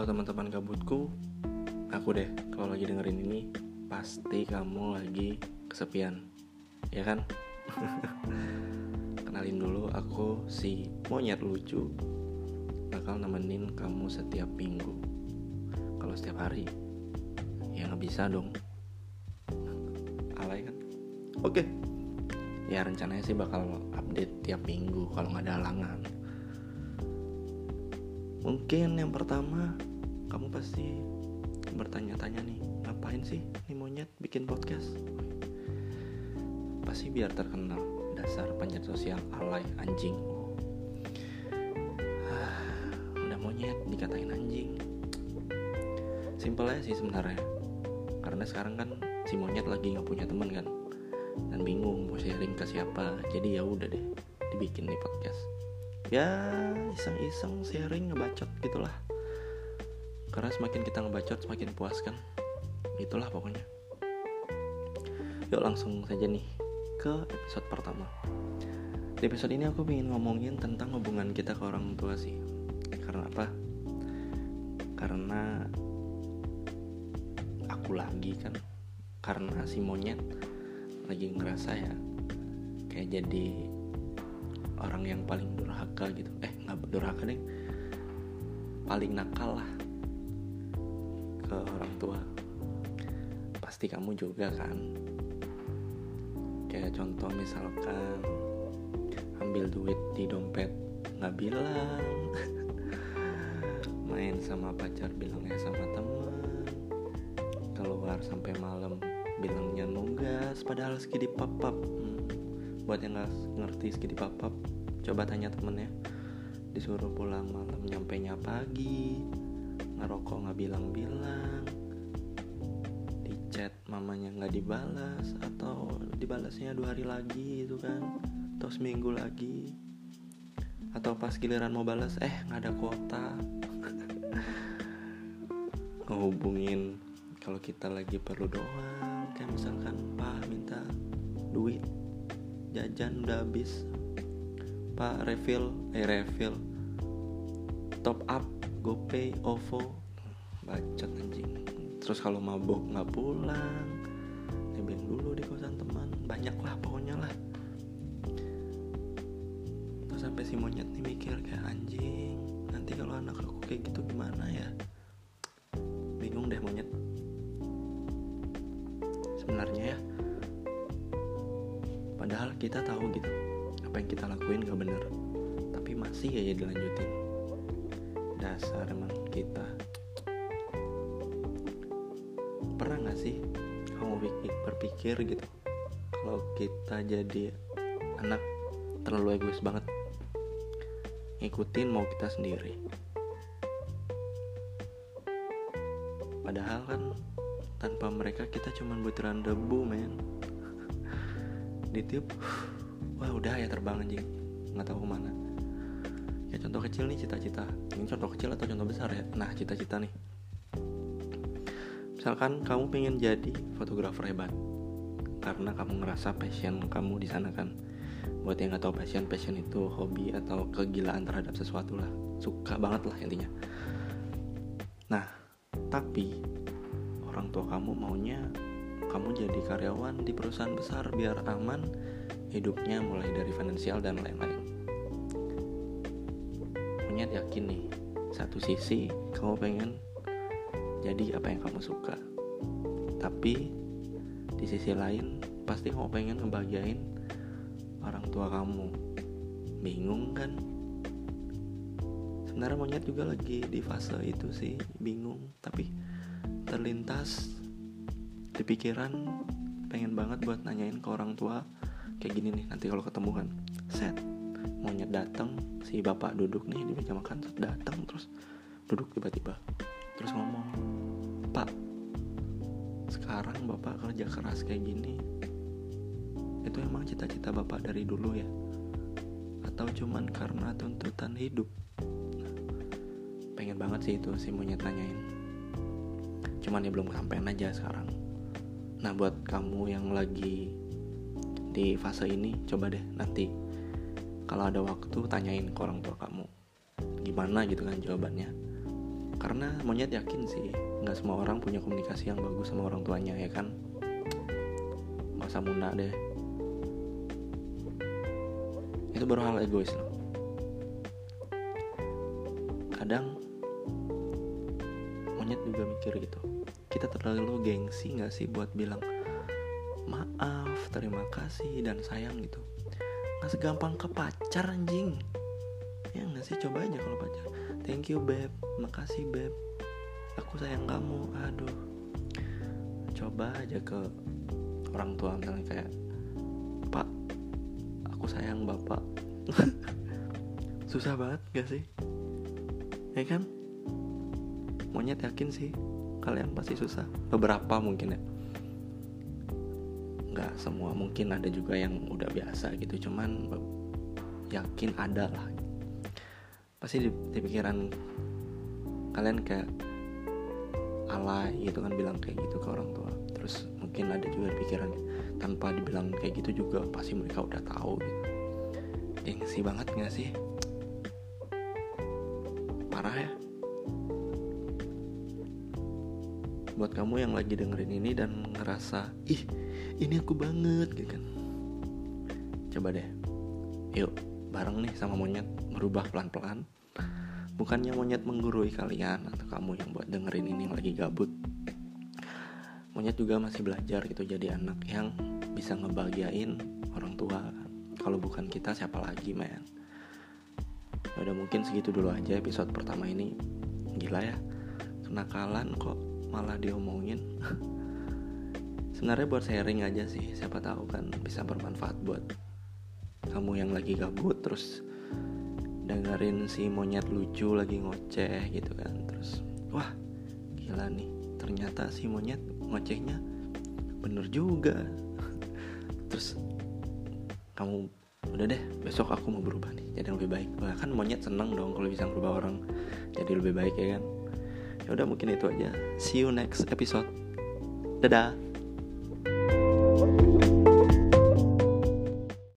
Halo teman-teman gabutku. Aku deh kalau lagi dengerin ini Pasti kamu lagi kesepian. Ya kan? Kenalin dulu aku si monyet lucu. Bakal nemenin kamu setiap minggu. Kalau setiap hari Ya nggak bisa dong. Alay kan? Oke. Ya rencananya sih bakal update tiap minggu Kalau nggak ada halangan. Mungkin yang pertama kamu pasti bertanya-tanya nih, ngapain sih nih monyet bikin podcast? Pasti biar terkenal dasar panjat sosial alay anjing. Ah, udah monyet dikatain anjing. Simpel aja sih sebenarnya. Karena sekarang kan si monyet lagi nggak punya teman kan dan bingung mau sharing ke siapa. Jadi ya udah deh dibikin nih podcast ya iseng-iseng sharing ngebacot gitulah karena semakin kita ngebacot semakin puas kan? Itulah pokoknya. Yuk langsung saja nih ke episode pertama. Di episode ini aku ingin ngomongin tentang hubungan kita ke orang tua sih. Karena apa? Karena aku lagi kan. Karena si monyet lagi ngerasa ya kayak jadi orang yang paling durhaka gitu. Eh nggak durhaka deh. Paling nakal lah ke orang tua? Pasti kamu juga kan? Kayak contoh misalkan ambil duit di dompet nggak bilang. Main sama pacar bilangnya sama temen keluar sampai malam bilangnya nugas padahal segini papap hmm. Buat yang nggak ngerti segini papap coba tanya temennya. Disuruh pulang malam nyampe nya pagi ngerokok nggak bilang-bilang? Di chat mamanya nggak dibalas atau dibalasnya dua hari lagi itu kan atau seminggu lagi. Atau pas giliran mau balas eh nggak ada kuota. Ngehubungin kalau kita lagi perlu doang. Kayak misalkan pak minta duit jajan udah habis. Pak refill eh refill. Top up gopay ovo bacot anjing. Terus kalau mabuk nggak pulang. Nebeng dulu di kosan teman. Banyak lah pokoknya lah. Terus sampai si monyet nih mikir kayak anjing nanti kalau anak aku kayak gitu gimana ya? Bingung deh monyet. Sebenarnya ya padahal kita tahu gitu apa yang kita lakuin gak bener. Tapi masih ya dilanjutin. Dasar emang kita pernah gak sih kamu berpikir gitu kalau kita jadi anak terlalu egois banget ngikutin mau kita sendiri? Padahal kan tanpa mereka kita cuma butiran debu men. Ditiup wah udah ya terbang anjing nggak tahu ke mana. Ya contoh kecil nih cita-cita. Ini contoh kecil atau contoh besar ya? Nah cita-cita nih misalkan kamu pengen jadi fotografer hebat karena kamu ngerasa passion kamu di sana kan. Buat yang nggak tahu passion passion itu hobi atau kegilaan terhadap sesuatu lah. Suka banget lah intinya. Nah tapi orang tua kamu maunya kamu jadi karyawan di perusahaan besar biar aman hidupnya mulai dari finansial dan lain-lain. Punya yakin nih satu sisi kamu pengen jadi apa yang kamu suka. Tapi di sisi lain pasti kamu pengen ngebahagiain orang tua kamu. Bingung kan? Sebenarnya monyet juga lagi di fase itu sih bingung. Tapi terlintas di pikiran pengen banget buat nanyain ke orang tua kayak gini nih nanti kalau ketemu kan set monyet datang si bapak duduk nih di meja makan datang terus duduk tiba-tiba. Terus ngomong pak sekarang bapak kerja keras kayak gini itu emang cita-cita bapak dari dulu ya? Atau cuman karena tuntutan hidup? Pengen banget sih itu si monyet nanyain cuman ya belum kesampaian aja sekarang. Nah buat kamu yang lagi di fase ini coba deh nanti kalau ada waktu tanyain ke orang tua kamu. Gimana gitu kan jawabannya karena monyet yakin sih nggak semua orang punya komunikasi yang bagus sama orang tuanya ya kan? Masa muna deh. Itu baru hal egois loh. Kadang monyet juga mikir gitu. Kita terlalu gengsi nggak sih buat bilang maaf terima kasih dan sayang gitu. Nggak segampang ke pacar anjing. Ya nggak sih? Coba aja kalau pacar thank you beb. Makasih beb. Aku sayang kamu. Aduh. Coba aja ke orang tua misalnya kayak pak aku sayang bapak. Susah banget gak sih? Ya kan? Monyet yakin sih kalian pasti susah. Beberapa mungkin ya. Nggak semua mungkin ada juga yang udah biasa gitu. Cuman yakin ada lah pasti di, di pikiran kalian kayak alay gitu kan bilang kayak gitu ke orang tua. Terus mungkin ada juga pikiran tanpa dibilang kayak gitu juga pasti mereka udah tahu gitu. Gengsi banget gak sih? Parah ya. Buat kamu yang lagi dengerin ini dan ngerasa ih ini aku banget gitu kan. Coba deh. Yuk bareng nih sama monyet merubah pelan-pelan. Bukannya monyet menggurui kalian atau kamu yang buat dengerin ini yang lagi gabut. Monyet juga masih belajar gitu jadi anak yang bisa ngebahagiain orang tua. Kalau bukan kita siapa lagi men? Ya udah mungkin segitu dulu aja episode pertama ini. Gila ya kenakalan kok malah diomongin. Sebenarnya buat sharing aja sih siapa tahu kan bisa bermanfaat buat kamu yang lagi gabut terus dengerin si monyet lucu lagi ngoceh gitu kan. Terus wah gila nih ternyata si monyet ngocehnya bener juga. Terus kamu udah deh besok aku mau berubah nih jadi lebih baik. Bahkan monyet seneng dong kalau bisa berubah orang jadi lebih baik ya kan. Ya udah mungkin itu aja. See you next episode. Dadah